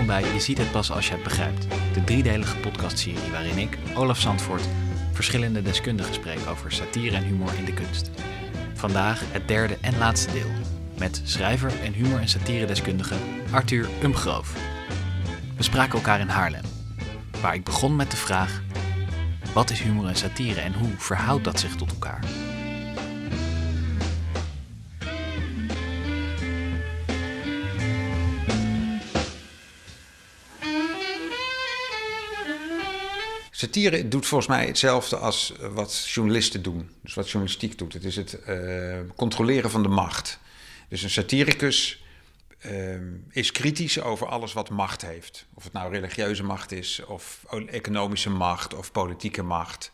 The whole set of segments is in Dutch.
Welkom bij Je ziet het pas als je het begrijpt. De driedelige podcastserie waarin ik, Olaf Zandvoort, verschillende deskundigen spreek over satire en humor in de kunst. Vandaag het derde en laatste deel met schrijver en humor- en satiredeskundige Arthur Umgroof. We spraken elkaar in Haarlem, waar ik begon met de vraag: wat is humor en satire en hoe verhoudt dat zich tot elkaar? Satire doet volgens mij hetzelfde als eh, wat journalisten doen. Dus wat journalistiek doet. Het is het uh, controleren van de macht. Dus een satiricus uh, is kritisch over alles wat macht heeft. Of het nou religieuze macht is, of economische macht, of politieke macht.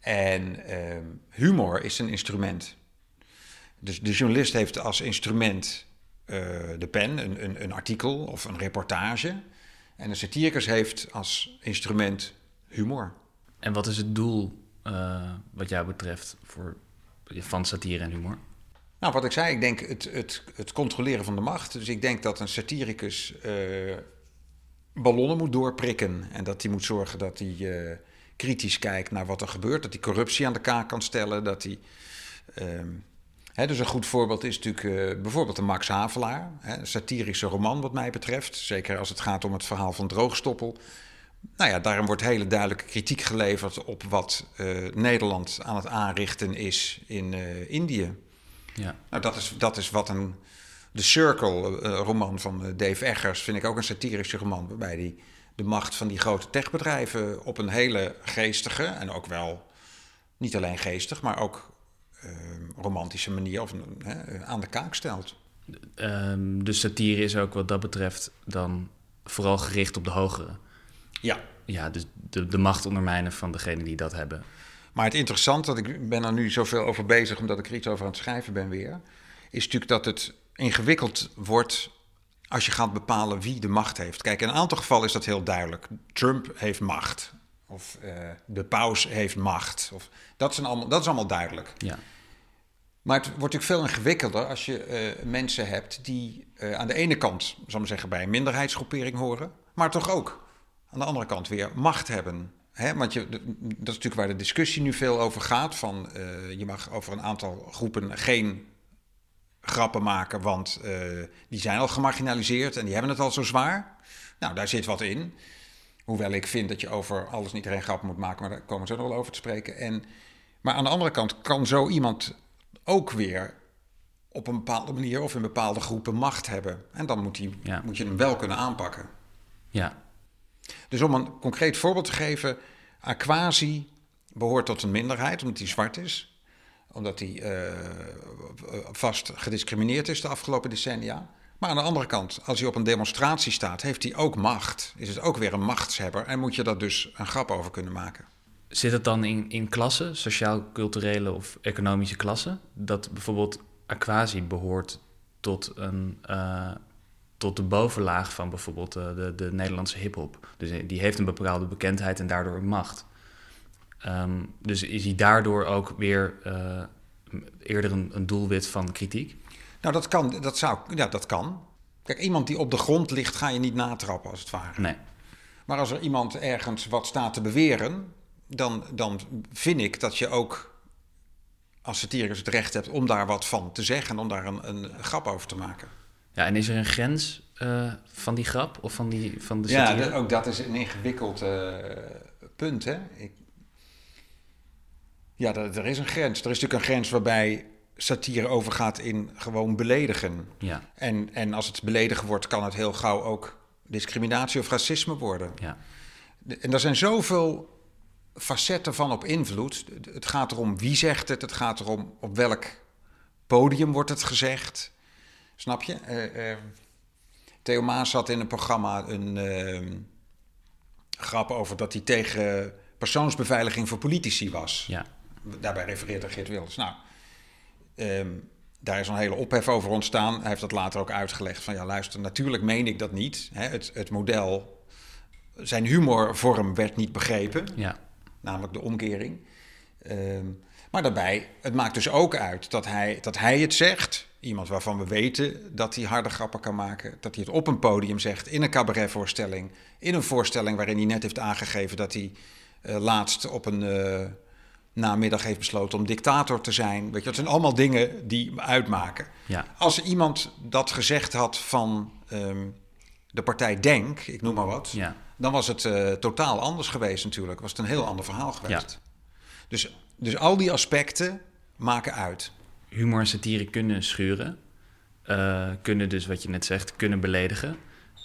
En uh, humor is een instrument. Dus de journalist heeft als instrument de pen, een, een, een artikel of een reportage. En de satiricus heeft als instrument humor. En wat is het doel uh, wat jou betreft voor, van satire en humor? Nou, wat ik zei, ik denk het, het, het controleren van de macht. Dus ik denk dat een satiricus uh, ballonnen moet doorprikken. En dat hij moet zorgen dat hij uh, kritisch kijkt naar wat er gebeurt. Dat hij corruptie aan de kaak kan stellen. Dat hij. Hè, dus een goed voorbeeld is natuurlijk bijvoorbeeld de Max Havelaar. Hè, een satirische roman, wat mij betreft. Zeker als het gaat om het verhaal van Droogstoppel. Nou ja, daarom wordt hele duidelijke kritiek geleverd op wat uh, Nederland aan het aanrichten is in uh, Indië. Ja. Nou, dat is, dat is wat een. De Circle, uh, roman van Dave Eggers, vind ik ook een satirische roman. Waarbij die de macht van die grote techbedrijven op een hele geestige en ook wel niet alleen geestig, maar ook romantische manier of, aan de kaak stelt. Um, dus satire is ook wat dat betreft dan vooral gericht op de hogere. Ja. Ja, dus de, de macht ondermijnen van degene die dat hebben. Maar het interessante, dat ik ben er nu zoveel over bezig, omdat ik er iets over aan het schrijven ben weer, is natuurlijk dat het ingewikkeld wordt als je gaat bepalen wie de macht heeft. Kijk, in een aantal gevallen is dat heel duidelijk. Trump heeft macht. Of uh, de paus heeft macht. Of, dat, zijn allemaal, dat is allemaal duidelijk. Ja. Maar het wordt natuurlijk veel ingewikkelder als je uh, mensen hebt die uh, aan de ene kant, zal ik maar zeggen, bij een minderheidsgroepering horen, maar toch ook aan de andere kant weer macht hebben. Hè? Want je, dat is natuurlijk waar de discussie nu veel over gaat. Van, uh, je mag over een aantal groepen geen grappen maken, want uh, die zijn al gemarginaliseerd en die hebben het al zo zwaar. Nou, daar zit wat in. Hoewel ik vind dat je over alles niet iedereen grappen moet maken, maar daar komen we zo nog wel over te spreken. En, maar aan de andere kant kan zo iemand ook weer op een bepaalde manier of in bepaalde groepen macht hebben. En dan moet, die, ja. moet je hem wel kunnen aanpakken. Ja, dus om een concreet voorbeeld te geven, Aquasi behoort tot een minderheid omdat hij zwart is, omdat hij uh, vast gediscrimineerd is de afgelopen decennia. Maar aan de andere kant, als hij op een demonstratie staat, heeft hij ook macht. Is het ook weer een machtshebber en moet je daar dus een grap over kunnen maken. Zit het dan in, in klassen, sociaal-culturele of economische klassen? Dat bijvoorbeeld Aquasi behoort tot een, uh, tot de bovenlaag van bijvoorbeeld uh, de, de Nederlandse hip-hop. Dus die heeft een bepaalde bekendheid en daardoor macht. Um, dus is hij daardoor ook weer uh, eerder een, een, doelwit van kritiek? Nou, dat kan. Dat, zou, ja, dat kan. Kijk, iemand die op de grond ligt, ga je niet natrappen als het ware. Nee. Maar als er iemand ergens wat staat te beweren, dan, dan vind ik dat je ook als satiricus het recht hebt om daar wat van te zeggen, om daar een, een grap over te maken. Ja, en is er een grens uh, van die grap of van, die, van de Ja, de, ook dat is een ingewikkeld uh, punt. Hè? Ik, ja, er, er, is een grens. Er is natuurlijk een grens waarbij satire overgaat in gewoon beledigen. Ja. En, en als het beledigen wordt, kan het heel gauw ook discriminatie of racisme worden. Ja. En er zijn zoveel facetten van op invloed. Het gaat erom wie zegt het, het gaat erom op welk podium wordt het gezegd. Snap je? Uh, uh, Theo Maas had in een programma een uh, grap over dat hij tegen persoonsbeveiliging voor politici was. Ja. Daarbij refereerde Geert Wilders. Nou, um, daar is een hele ophef over ontstaan. Hij heeft dat later ook uitgelegd van ja, luister, natuurlijk meen ik dat niet. Hè, het, het model, zijn humorvorm werd niet begrepen. Ja. Namelijk de omkering. Um, maar daarbij, het maakt dus ook uit dat hij, dat hij het zegt iemand waarvan we weten dat hij harde grappen kan maken. Dat hij het op een podium zegt, in een cabaretvoorstelling. In een voorstelling waarin hij net heeft aangegeven dat hij uh, laatst op een uh, namiddag heeft besloten om dictator te zijn. Weet je, dat zijn allemaal dingen die uitmaken. Ja. Als iemand dat gezegd had van um, de partij Denk, ik noem maar wat, Ja. dan was het uh, totaal anders geweest natuurlijk. Was het een heel ander verhaal geweest. Ja. Dus, dus al die aspecten maken uit. Humor en satire kunnen schuren. Uh, kunnen dus, wat je net zegt, kunnen beledigen.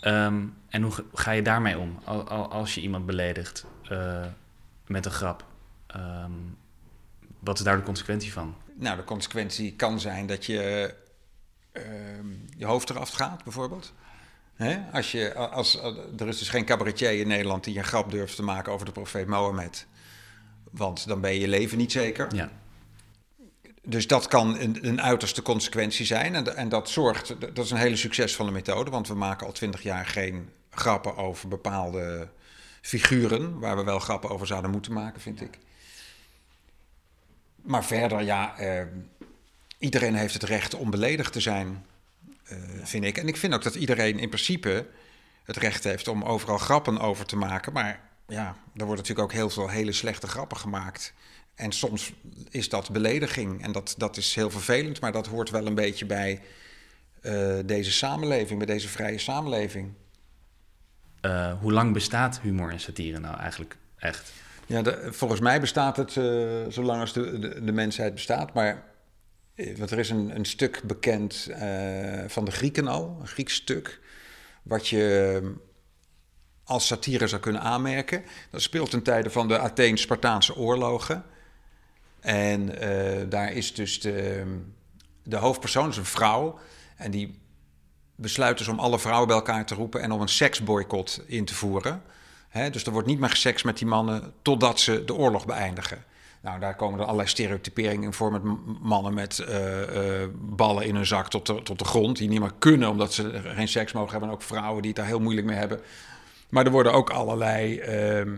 Um, en hoe ga je daarmee om als je iemand beledigt uh, met een grap? Um, wat is daar de consequentie van? Nou, de consequentie kan zijn dat je uh, je hoofd eraf gaat, bijvoorbeeld. Hè? Als je, als, er is dus geen cabaretier in Nederland die een grap durft te maken over de profeet Mohammed. Want dan ben je je leven niet zeker. Ja. Dus dat kan een, een uiterste consequentie zijn. En, en, dat zorgt, dat is een hele succesvolle methode, want we maken al twintig jaar geen grappen over bepaalde figuren, waar we wel grappen over zouden moeten maken, vind ik. Maar verder, ja, eh, iedereen heeft het recht om beledigd te zijn, eh, vind ik. En ik vind ook dat iedereen in principe het recht heeft om overal grappen over te maken. Maar ja, er worden natuurlijk ook heel veel hele slechte grappen gemaakt. En soms is dat belediging en dat, dat is heel vervelend, maar dat hoort wel een beetje bij uh, deze samenleving, bij deze vrije samenleving. Uh, hoe lang bestaat humor en satire nou eigenlijk echt? Ja, de, volgens mij bestaat het uh, zolang als de, de, de, mensheid bestaat. Maar want er is een, een stuk bekend van de Grieken al, een Grieks stuk, wat je als satire zou kunnen aanmerken. Dat speelt ten tijde van de Atheen-Spartaanse oorlogen. En uh, daar is dus de, de hoofdpersoon, is een vrouw. En die besluit dus om alle vrouwen bij elkaar te roepen en om een seksboycott in te voeren. Dus er wordt niet meer geseks met die mannen totdat ze de oorlog beëindigen. Nou, daar komen er allerlei stereotyperingen in voor met mannen met uh, uh, ballen in hun zak tot de, tot de grond. Die niet meer kunnen omdat ze geen seks mogen hebben. En ook vrouwen die het daar heel moeilijk mee hebben. Maar er worden ook allerlei uh,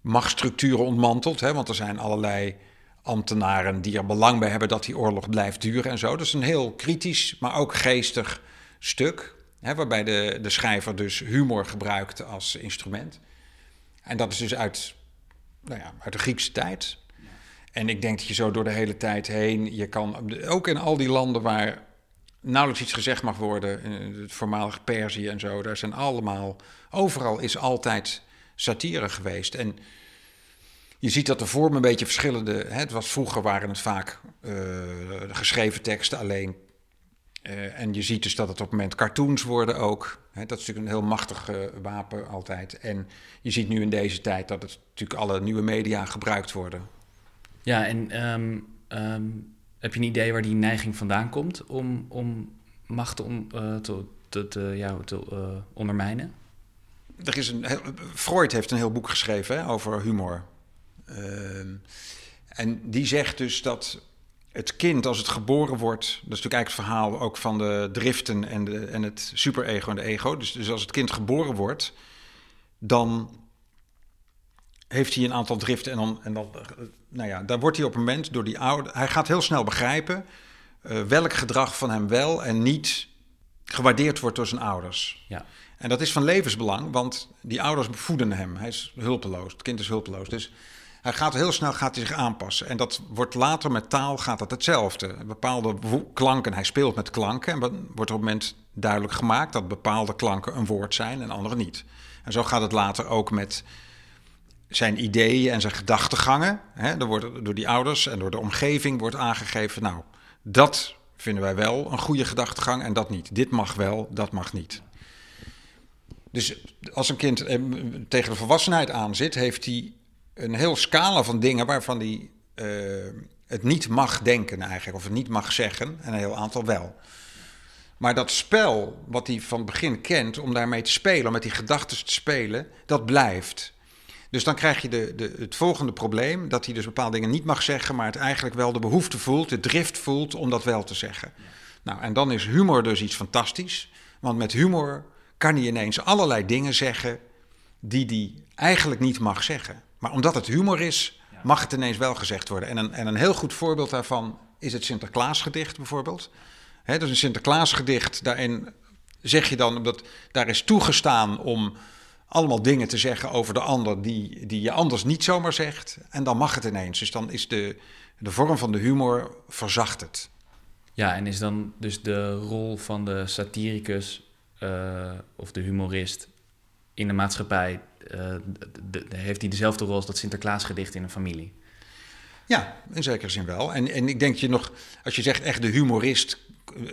machtsstructuren ontmanteld. Hè, want er zijn allerlei ambtenaren die er belang bij hebben dat die oorlog blijft duren en zo. Dat is een heel kritisch, maar ook geestig stuk. Hè, waarbij de, de schrijver dus humor gebruikt als instrument. En dat is dus uit, nou ja, uit de Griekse tijd. En ik denk dat je zo door de hele tijd heen, je kan ook in al die landen waar nauwelijks iets gezegd mag worden, het voormalige Perzië en zo, daar zijn allemaal, overal is altijd satire geweest. En je ziet dat de vormen een beetje verschillende. Hè, het was, vroeger waren het vaak uh, geschreven teksten alleen. Uh, en je ziet dus dat het op het moment cartoons worden ook. Hè, dat is natuurlijk een heel machtig uh, wapen altijd. En je ziet nu in deze tijd dat het natuurlijk alle nieuwe media gebruikt worden. Ja, en um, um, heb je een idee waar die neiging vandaan komt om, om macht om, te, te, te, ja, te ondermijnen? Er is een, Freud heeft een heel boek geschreven hè, over humor. Uh, en die zegt dus dat het kind, als het geboren wordt, dat is natuurlijk eigenlijk het verhaal ook van de driften en, de, en het superego en de ego. Dus, dus als het kind geboren wordt, dan heeft hij een aantal driften en dan, en dan nou ja, daar wordt hij op een moment door die oude, hij gaat heel snel begrijpen uh, welk gedrag van hem wel en niet gewaardeerd wordt door zijn ouders. Ja. En dat is van levensbelang, want die ouders voeden hem. Hij is hulpeloos, het kind is hulpeloos. Dus hij gaat heel snel gaat hij zich aanpassen. En dat wordt later met taal gaat dat hetzelfde. Bepaalde klanken, hij speelt met klanken. En wordt op het moment duidelijk gemaakt dat bepaalde klanken een woord zijn en andere niet. En zo gaat het later ook met zijn ideeën en zijn gedachtegangen. Hè, wordt, door die ouders en door de omgeving wordt aangegeven... nou, dat vinden wij wel een goede gedachtegang en dat niet. Dit mag wel, dat mag niet. Dus als een kind tegen de volwassenheid aan zit, heeft hij een heel scala van dingen waarvan hij uh, het niet mag denken eigenlijk, of het niet mag zeggen, en een heel aantal wel. Maar dat spel, wat hij van het begin kent, om daarmee te spelen, om met die gedachten te spelen, dat blijft. Dus dan krijg je de, de, het volgende probleem, dat hij dus bepaalde dingen niet mag zeggen, maar het eigenlijk wel de behoefte voelt, de drift voelt om dat wel te zeggen. Nou, en dan is humor dus iets fantastisch, want met humor kan hij ineens allerlei dingen zeggen die hij eigenlijk niet mag zeggen. Maar omdat het humor is, mag het ineens wel gezegd worden. En een, en een heel goed voorbeeld daarvan is het Sinterklaasgedicht bijvoorbeeld. Hè, dus een Sinterklaasgedicht, daarin zeg je dan dat daar is toegestaan om allemaal dingen te zeggen over de ander die, die je anders niet zomaar zegt. En dan mag het ineens. Dus dan is de, de vorm van de humor verzacht het. Ja, en is dan dus de rol van de satiricus uh, of de humorist in de maatschappij, de, de, heeft hij dezelfde rol als dat Sinterklaasgedicht in een familie? Ja, in zekere zin wel. En, en ik denk je nog, als je zegt echt de humorist,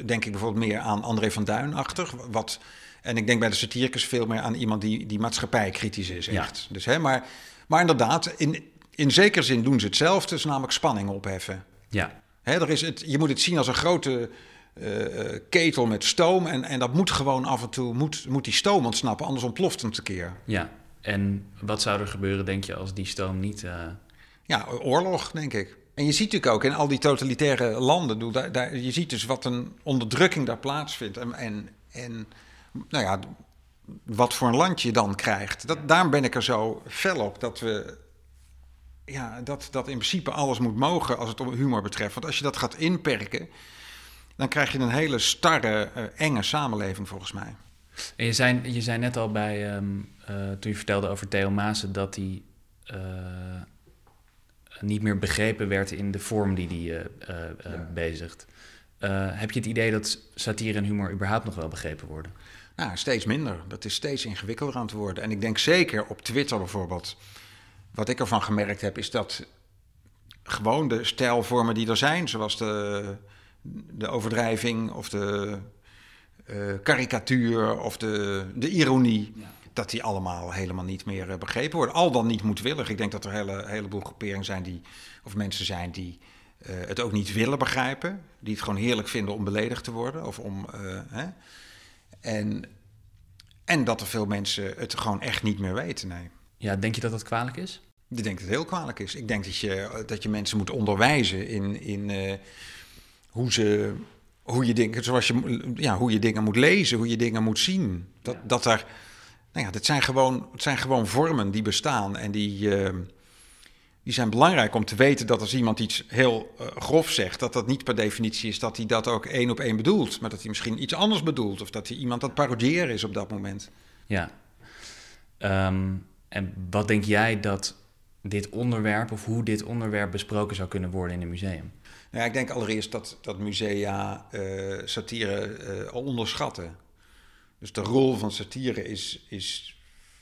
denk ik bijvoorbeeld meer aan André van Duin-achtig. Wat, en ik denk bij de satiricus veel meer aan iemand die, die maatschappijkritisch is, echt. Ja. Dus, hè, maar, maar inderdaad, in, in zekere zin doen ze hetzelfde, dus namelijk spanning opheffen. Ja. Hè, er is het, je moet het zien als een grote uh, ketel met stoom. En, en dat moet gewoon af en toe, moet, moet die stoom ontsnappen, anders ontploft het een keer. Ja, en wat zou er gebeuren, denk je, als die stoom niet... Uh... Ja, oorlog, denk ik. En je ziet natuurlijk ook in al die totalitaire landen, daar, daar, je ziet dus wat een onderdrukking daar plaatsvindt. En, en, en nou ja, wat voor een land je dan krijgt. Dat, daarom ben ik er zo fel op dat we. Ja, dat, dat in principe alles moet mogen als het om humor betreft. Want als je dat gaat inperken, dan krijg je een hele starre, uh, enge samenleving volgens mij. En je zei, je zei net al bij, um, uh, toen je vertelde over Theo Maassen, dat hij uh, niet meer begrepen werd in de vorm die hij ja. bezigt. heb je het idee dat satire en humor überhaupt nog wel begrepen worden? Nou, steeds minder. Dat is steeds ingewikkelder aan het worden. En ik denk zeker op Twitter bijvoorbeeld. Wat ik ervan gemerkt heb, is dat gewoon de stijlvormen die er zijn, zoals de, de overdrijving of de uh, karikatuur of de, de ironie, dat die allemaal helemaal niet meer uh, begrepen worden. Al dan niet moedwillig. Ik denk dat er een hele, heleboel groeperingen zijn die, of mensen zijn die uh, het ook niet willen begrijpen. Die het gewoon heerlijk vinden om beledigd te worden. Of om, hè. En, en dat er veel mensen het gewoon echt niet meer weten. Nee. Ja, denk je dat dat kwalijk is? Ik denk dat het heel kwalijk is. Ik denk dat je, dat je mensen moet onderwijzen in, in hoe ze hoe je dingen, zoals je, ja, hoe je dingen moet lezen, hoe je dingen moet zien. Dat, dat er, nou ja, dat zijn gewoon, het zijn gewoon vormen die bestaan en die, uh, die zijn belangrijk om te weten dat als iemand iets heel uh, grof zegt, dat dat niet per definitie is dat hij dat ook één op één bedoelt, maar dat hij misschien iets anders bedoelt of dat hij iemand het parodiëren is op dat moment. Ja. Um, en wat denk jij dat dit onderwerp of hoe dit onderwerp besproken zou kunnen worden in een museum? Nou ja, ik denk allereerst dat, dat musea uh, satire uh, onderschatten. Dus de rol van satire is, is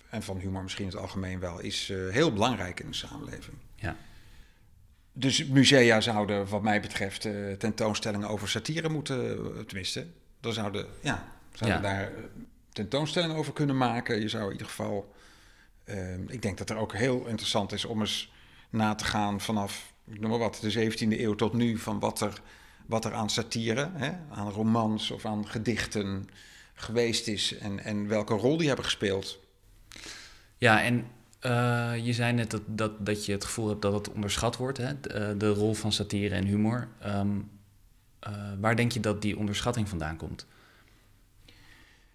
en van humor misschien in het algemeen wel, is uh, heel belangrijk in de samenleving. Ja. Dus musea zouden, wat mij betreft, tentoonstellingen over satire moeten, tenminste, dan zouden, ja, zouden ja. daar tentoonstellingen over kunnen maken. Je zou in ieder geval, ik denk dat er ook heel interessant is om eens na te gaan vanaf ik noem maar wat, de 17e eeuw tot nu, van wat er, wat er aan satire, hè, aan romans of aan gedichten geweest is en, en welke rol die hebben gespeeld. Ja, en uh, je zei net dat, dat, dat je het gevoel hebt dat het onderschat wordt, hè? De, eh, de rol van satire en humor. Um, uh, waar denk je dat die onderschatting vandaan komt?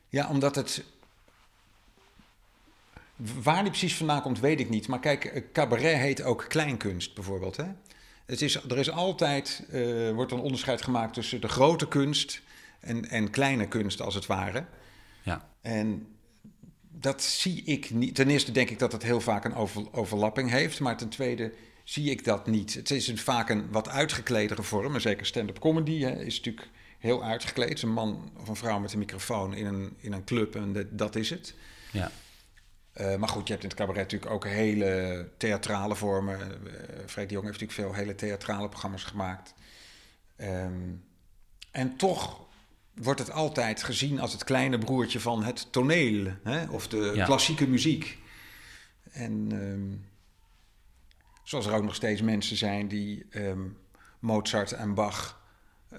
Ja, omdat het Waar die precies vandaan komt, weet ik niet. Maar kijk, cabaret heet ook kleinkunst bijvoorbeeld. Hè? Het is, er is altijd, uh, wordt een onderscheid gemaakt tussen de grote kunst en, en kleine kunst, als het ware. Ja. En dat zie ik niet. Ten eerste denk ik dat het heel vaak een over, overlapping heeft. Maar ten tweede zie ik dat niet. Het is een, vaak een wat uitgekledere vorm. En zeker stand-up comedy hè, is natuurlijk heel uitgekleed. Een man of een vrouw met een microfoon in een, in een club en dat is het. Ja. Uh, maar goed, je hebt in het cabaret natuurlijk ook hele theatrale vormen. Uh, Fred de Jong heeft natuurlijk veel hele theatrale programma's gemaakt. Um, en toch wordt het altijd gezien als het kleine broertje van het toneel hè? of de ja. klassieke muziek. En um, zoals er ook nog steeds mensen zijn die um, Mozart en Bach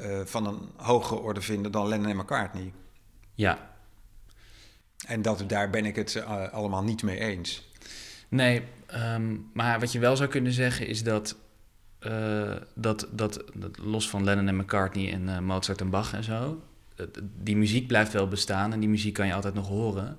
uh, van een hogere orde vinden dan Lennon en McCartney. Ja, en dat, daar ben ik het uh, allemaal niet mee eens. Nee, um, maar wat je wel zou kunnen zeggen is dat, uh, dat, dat, dat, los van Lennon en McCartney en uh, Mozart en Bach en zo, die muziek blijft wel bestaan en die muziek kan je altijd nog horen.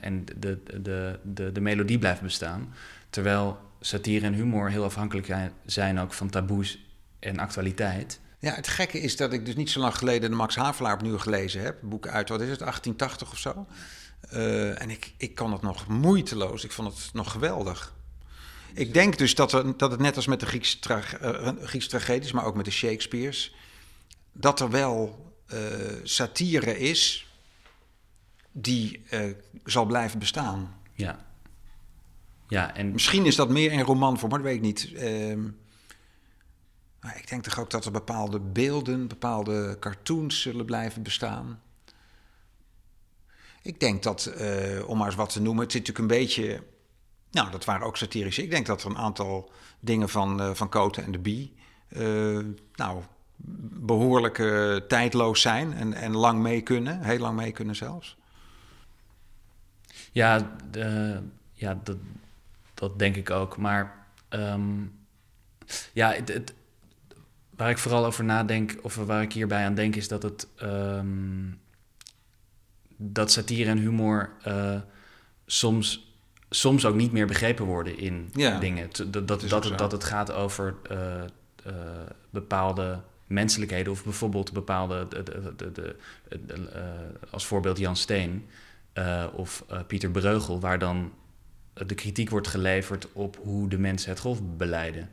en de, de, de, de melodie blijft bestaan. Terwijl satire en humor heel afhankelijk zijn ook van taboes en actualiteit. Ja, het gekke is dat ik dus niet zo lang geleden de Max Havelaar opnieuw gelezen heb. Boek uit, wat is het, 1880 of zo. Uh, en ik, ik kan het nog moeiteloos. Ik vond het nog geweldig. Ik denk dus dat, er, dat het net als met de Griekse, tra uh, Griekse tragedies, maar ook met de Shakespeare's, dat er wel uh, satire is die zal blijven bestaan. Ja. ja en... Misschien is dat meer in romanvorm, maar dat weet ik niet. Ehm, maar ik denk toch ook dat er bepaalde beelden, bepaalde cartoons zullen blijven bestaan. Ik denk dat, uh, om maar eens wat te noemen, het zit natuurlijk een beetje. Nou, dat waren ook satirische. Ik denk dat er een aantal dingen van, uh, van Koten en de Bie. Uh, nou, behoorlijk tijdloos zijn en, en lang mee kunnen. Heel lang mee kunnen zelfs. Ja, ja dat, dat denk ik ook. Maar um, ja, waar ik vooral over nadenk, of waar ik hierbij aan denk, is dat het. Um, dat satire en humor uh, soms, soms ook niet meer begrepen worden in ja, dingen. Dat, dat, dat, dat, het, dat het gaat over uh, uh, bepaalde menselijkheden, of bijvoorbeeld bepaalde. De, de, de, als voorbeeld Jan Steen of Pieter Breugel, waar dan de kritiek wordt geleverd op hoe de mensen het golf beleiden.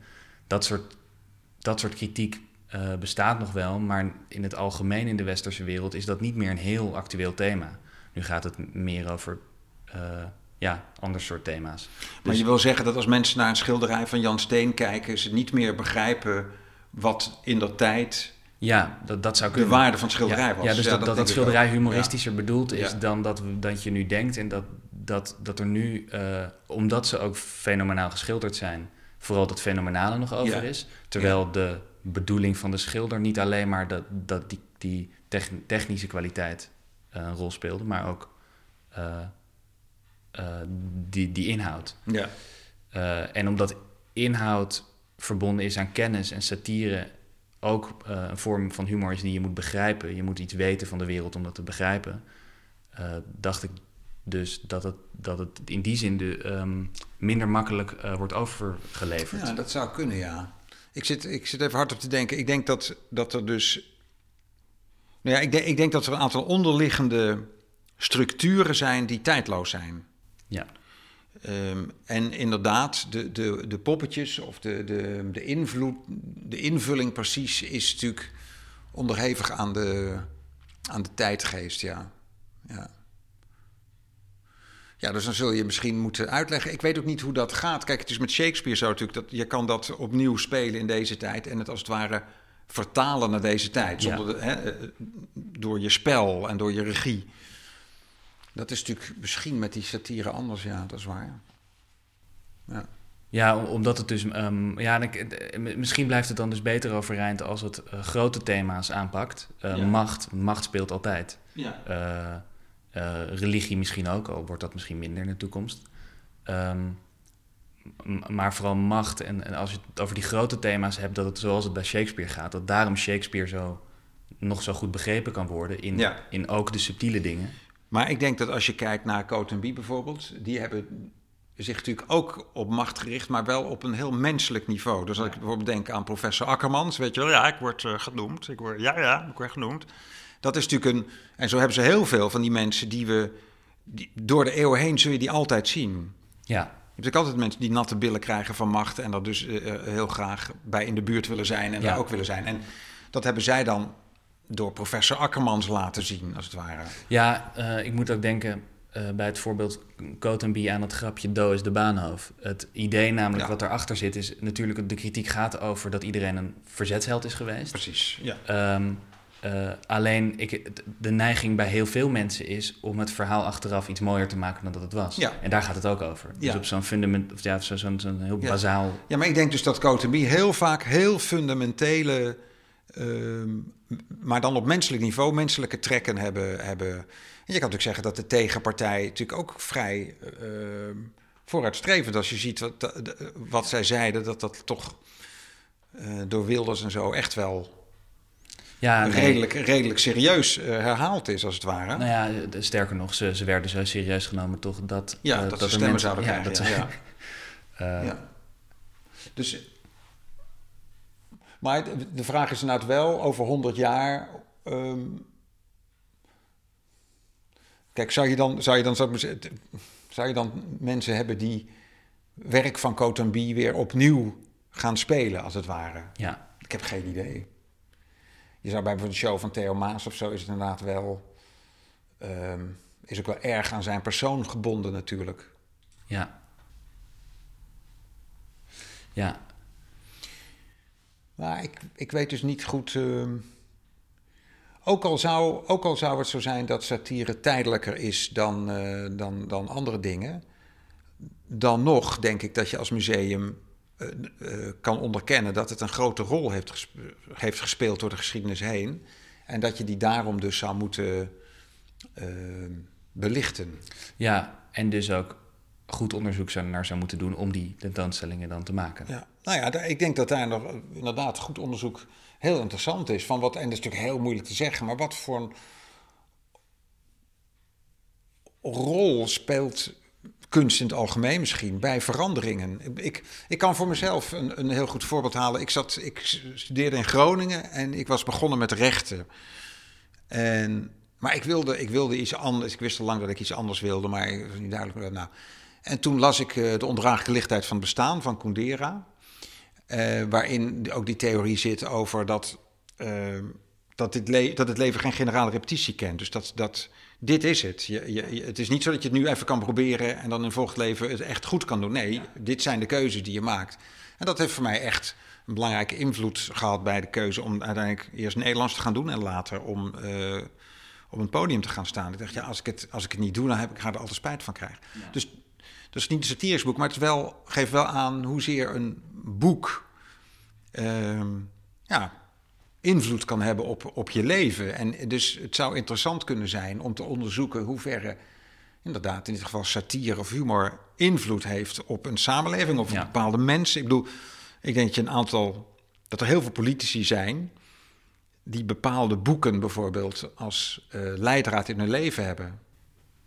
Dat soort dat soort kritiek uh, bestaat nog wel, maar in het algemeen in de westerse wereld is dat niet meer een heel actueel thema. Nu gaat het meer over uh, ja, ander soort thema's. Maar dus... je wil zeggen dat als mensen naar een schilderij van Jan Steen kijken, ze niet meer begrijpen wat in dat tijd ja, dat, dat zou kunnen. De waarde van het schilderij ja, was. Ja, dus dat dat, dat, schilderij humoristischer ja. bedoeld is dan dat, dat je nu denkt. En dat, dat, dat er nu, uh, omdat ze ook fenomenaal geschilderd zijn, vooral dat fenomenale nog over is. Terwijl de bedoeling van de schilder niet alleen maar dat, dat die, die technische kwaliteit uh, een rol speelde, maar ook uh, uh, die, die inhoud. Ja. en omdat inhoud verbonden is aan kennis en satire ook een vorm van humor is die je moet begrijpen. Je moet iets weten van de wereld om dat te begrijpen. dacht ik dus dat het, dat het in die zin de, um, minder makkelijk wordt overgeleverd. Ja, dat zou kunnen, ja. Ik zit, ik zit even hard op te denken. Ik denk dat, dat er dus. Nou ja, ik, denk, ik denk dat er een aantal onderliggende structuren zijn die tijdloos zijn. Ja. Um, en inderdaad, de, de, de poppetjes of de, de, de invloed, de invulling precies is natuurlijk onderhevig aan de, aan de tijdgeest, ja. ja. Ja, dus dan zul je misschien moeten uitleggen. Ik weet ook niet hoe dat gaat. Kijk, het is met Shakespeare zo natuurlijk dat je kan dat opnieuw spelen in deze tijd en het als het ware vertalen naar deze tijd. Zonder de, hè, eh, door je spel en door je regie. Dat is natuurlijk misschien met die satire anders, ja, dat is waar. Ja. Ja, omdat het dus. Um, ja, misschien blijft het dan dus beter overeind als het uh, grote thema's aanpakt. Uh, ja. Macht, macht speelt altijd. Ja. Uh, religie misschien ook, al wordt dat misschien minder in de toekomst. Um, maar vooral macht. En, en, als je het over die grote thema's hebt, dat het zoals het bij Shakespeare gaat, dat daarom Shakespeare zo nog zo goed begrepen kan worden in, ja. in ook de subtiele dingen. Maar ik denk dat als je kijkt naar Cote bijvoorbeeld, die hebben zich natuurlijk ook op macht gericht, maar wel op een heel menselijk niveau. Dus als ik bijvoorbeeld denk aan professor Akkermans, weet je wel, ja, ik word uh, genoemd. Ik word, ja, ja, ik word genoemd. Dat is natuurlijk een. En zo hebben ze heel veel van die mensen die we. Die, door de eeuwen heen zul je die altijd zien. Ja. Je hebt ook altijd mensen die natte billen krijgen van macht. en er dus uh, heel graag bij in de buurt willen zijn en ja. daar ook willen zijn. En dat hebben zij dan door professor Akkermans laten zien, als het ware. Ja, uh, ik moet ook denken. Uh, bij het voorbeeld Cotenby aan het grapje Do is de baanhoofd. Het idee namelijk ja. wat erachter zit is natuurlijk de kritiek gaat over dat iedereen een verzetsheld is geweest. Precies, ja. Um, uh, alleen ik, de neiging bij heel veel mensen is om het verhaal achteraf iets mooier te maken dan dat het was. Ja. En daar gaat het ook over. Dus ja. op zo'n fundament, of ja, zo'n zo, zo heel ja. bazaal. Ja, maar ik denk dus dat Cotemie heel vaak heel fundamentele, uh, maar dan op menselijk niveau, menselijke trekken hebben. hebben. En je kan natuurlijk zeggen dat de tegenpartij natuurlijk ook vrij uh, vooruitstrevend, als je ziet wat, wat zij zeiden, dat dat toch uh, door Wilders en zo echt wel ja, nee. redelijk, redelijk serieus uh, herhaald is, als het ware. Nou ja, sterker nog, ze, ze werden zo serieus genomen toch dat... Ja, uh, dat, dat ze stemmen mensen, zouden krijgen. Dat ja, ja. ja. Dus... Maar de vraag is inderdaad wel, over 100 jaar... ehm, kijk, zou je dan, zou je dan, zou je dan mensen hebben die werk van Cotambi weer opnieuw gaan spelen, als het ware? Ja, Ik heb geen idee. Je zou bij bijvoorbeeld een show van Theo Maas of zo is het inderdaad wel... ehm, is ook wel erg aan zijn persoon gebonden natuurlijk. ja. Ja, Maar ik, ik weet dus niet goed... ehm, ook, al zou, ook al zou het zo zijn dat satire tijdelijker is dan, eh, dan, dan andere dingen... dan nog denk ik dat je als museum kan onderkennen... dat het een grote rol heeft, gespe- heeft gespeeld door de geschiedenis heen... en dat je die daarom dus zou moeten ehm, belichten. ja, en dus ook goed onderzoek zou- naar zou moeten doen om die tentoonstellingen dan te maken. Ja, nou ja, ik denk dat daar nog eh, inderdaad goed onderzoek heel interessant is. Van wat, en dat is natuurlijk heel moeilijk te zeggen, maar wat voor een rol speelt kunst in het algemeen misschien bij veranderingen? Ik, ik kan voor mezelf een, een heel goed voorbeeld halen. Ik, zat, ik studeerde in Groningen en ik was begonnen met rechten. En, maar ik wilde, ik wilde iets anders. Ik wist al lang dat ik iets anders wilde, maar het was niet duidelijk. Nou, en toen las ik eh, De ondraaglijke lichtheid van het bestaan van Kundera. Eh, waarin ook die theorie zit over dat, eh, dat, dit le- dat het leven geen generale repetitie kent. Dus dat, dat dit is het. Je, je, het is niet zo dat je het nu even kan proberen en dan in het volgende leven het echt goed kan doen. Nee, dit zijn de keuzes die je maakt. En dat heeft voor mij echt een belangrijke invloed gehad bij de keuze om uiteindelijk eerst Nederlands te gaan doen en later om eh, op een podium te gaan staan. Ik dacht, ja, als ik het, als ik het niet doe, dan heb ik, ga ik er altijd spijt van krijgen. Dus dat is niet een satirisch boek, maar het wel, geeft wel aan hoezeer een boek ehm, ja, invloed kan hebben op, op je leven. En dus het zou interessant kunnen zijn om te onderzoeken hoeverre inderdaad in dit geval satire of humor invloed heeft op een samenleving of op Ja. bepaalde mensen. Ik bedoel, ik denk dat je een aantal, dat er heel veel politici zijn die bepaalde boeken bijvoorbeeld als eh, leidraad in hun leven hebben.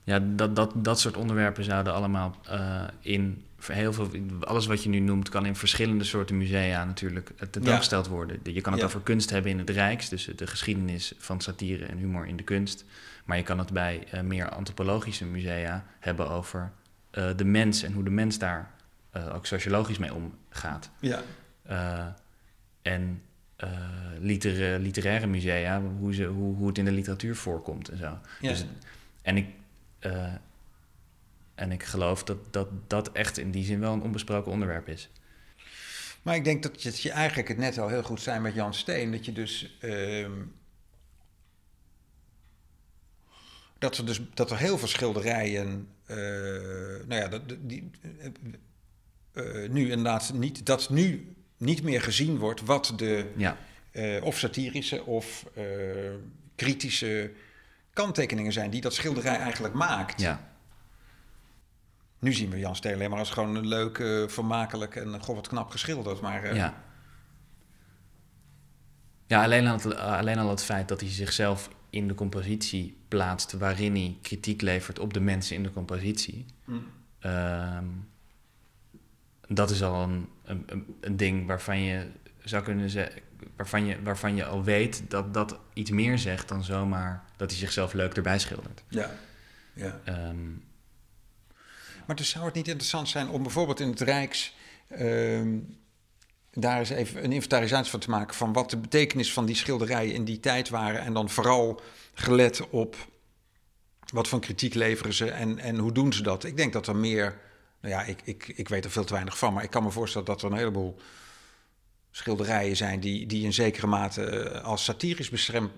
Ja, dat, dat, dat soort onderwerpen zouden allemaal eh, in heel veel. Alles wat je nu noemt, kan in verschillende soorten musea natuurlijk eh, tentoongesteld worden. Je kan het Ja. over kunst hebben in het Rijks, dus de geschiedenis van satire en humor in de kunst. Maar je kan het bij eh, meer antropologische musea hebben over de mens en hoe de mens daar ook sociologisch mee omgaat. Ja. En eh, litera- literaire musea, hoe, ze, hoe, hoe het in de literatuur voorkomt en zo. Ja. Dus, en, ik, eh, en ik geloof dat, dat dat echt in die zin wel een onbesproken onderwerp is. Maar ik denk dat je, dat je eigenlijk het net al heel goed zei met Jan Steen. Dat je dus. ehm, dat, er dus dat er heel veel schilderijen. eh, nou ja, dat, die, eh, nu inderdaad niet. Dat nu niet meer gezien wordt wat de. Ja, of satirische of kritische kanttekeningen zijn die dat schilderij eigenlijk maakt. ja, Nu zien we Jan Steen alleen maar als gewoon een leuk, eh, vermakelijk en eh, goh, wat knap geschilderd. Maar eh, ja. Ja, alleen al, het, alleen al het feit dat hij zichzelf in de compositie plaatst... waarin hij kritiek levert op de mensen in de compositie... hm. Ehm, dat is al een, een, een- ding waarvan je zou kunnen zeggen, waarvan je, waarvan je al weet dat dat iets meer zegt dan zomaar dat hij zichzelf leuk erbij schildert. ja. ja. Ehm, Maar dus zou het niet interessant zijn om bijvoorbeeld in het Rijks ehm, daar eens even een inventarisatie van te maken van wat de betekenis van die schilderijen in die tijd waren en dan vooral gelet op wat voor kritiek leveren ze en, en hoe doen ze dat? Ik denk dat er meer, nou ja, ik, ik, ik weet er veel te weinig van, maar ik kan me voorstellen dat er een heleboel schilderijen zijn die, die in zekere mate eh, als satirisch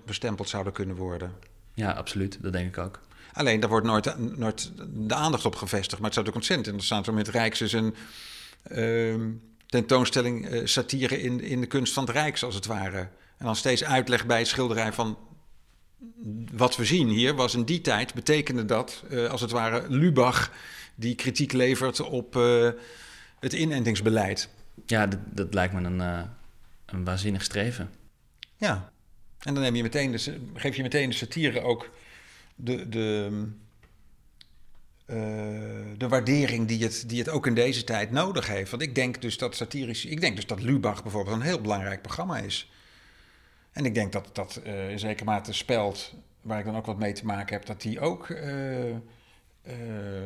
bestempeld zouden kunnen worden. ja, absoluut. Dat denk ik ook. Alleen daar wordt nooit, nooit de aandacht op gevestigd. Maar het zou ook ontzettend interessant zijn om in het Rijks dus een ehm, tentoonstelling eh, satire in, in de kunst van het Rijks, als het ware. En dan steeds uitleg bij het schilderij van wat we zien hier was in die tijd betekende dat, eh, als het ware, Lubach die kritiek levert op eh, het inentingsbeleid. Ja, dat, dat lijkt me een, eh, een waanzinnig streven. Ja, en dan neem je meteen de, geef je meteen de satire ook de, de, de waardering die het, die het ook in deze tijd nodig heeft. Want ik denk dus dat satirisch, ik denk dus dat Lubach bijvoorbeeld een heel belangrijk programma is. En ik denk dat dat uh, in zekere mate spelt, waar ik dan ook wat mee te maken heb, dat die ook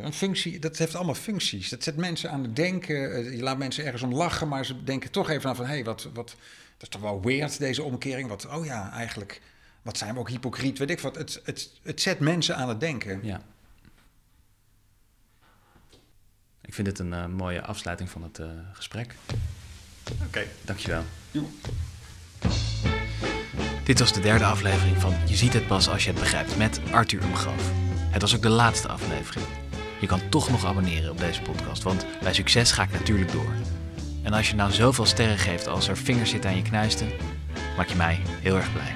een functie, dat heeft allemaal functies. Dat zet mensen aan het denken. je laat mensen ergens om lachen, maar ze denken toch even aan van, hé, hey, wat, wat, dat is toch wel weird deze omkering. Wat, oh ja, eigenlijk wat zijn we ook hypocriet, weet ik wat. Het, het, het zet mensen aan het denken. Ja. Ik vind het een uh, mooie afsluiting van het uh, gesprek. Oké. Okay. Dankjewel. Jo. Dit was de derde aflevering van Je ziet het pas als je het begrijpt met Arthur Umgroof. Het was ook de laatste aflevering. Je kan toch nog abonneren op deze podcast, want bij succes ga ik natuurlijk door. En als je nou zoveel sterren geeft als er vingers zitten aan je knuisten, maak je mij heel erg blij.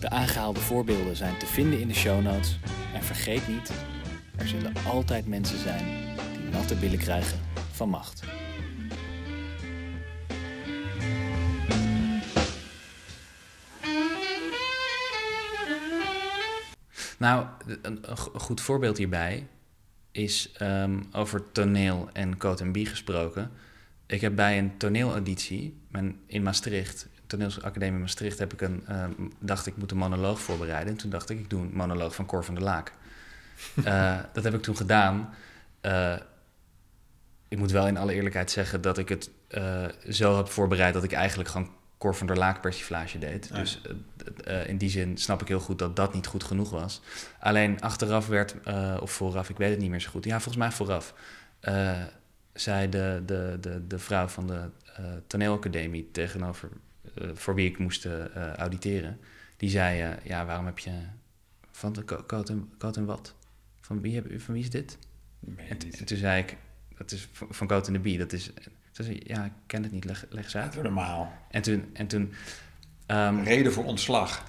De aangehaalde voorbeelden zijn te vinden in de show notes. En vergeet niet, er zullen altijd mensen zijn die natte billen krijgen van macht. Nou, een, goed voorbeeld hierbij is um, over toneel en Code B gesproken. Ik heb bij een toneelauditie in Maastricht toneelacademie Maastricht heb ik een, uh, dacht ik moet een monoloog voorbereiden. En toen dacht ik, ik doe een monoloog van Cor van der Laak. Uh, dat heb ik toen gedaan. Uh, ik moet wel in alle eerlijkheid zeggen dat ik het zo heb voorbereid dat ik eigenlijk gewoon Cor van der Laak persiflage deed. Dus in die zin snap ik heel goed dat dat niet goed genoeg was. Alleen achteraf werd, of vooraf, ik weet het niet meer zo goed. Ja, volgens mij vooraf. zei de, de, de, de vrouw van de toneelacademie tegenover eh, voor wie ik moest auditeren, die zei: Ja, waarom heb je van de Coat en, Wat? Van wie, heb, van wie is dit? En, en, toen zei ik: Dat is van Coat en de Bie. Dat is. Toen zei, ja, ik ken het niet, leg, leg eens uit. Normaal. En toen. En toen um, Reden voor ontslag.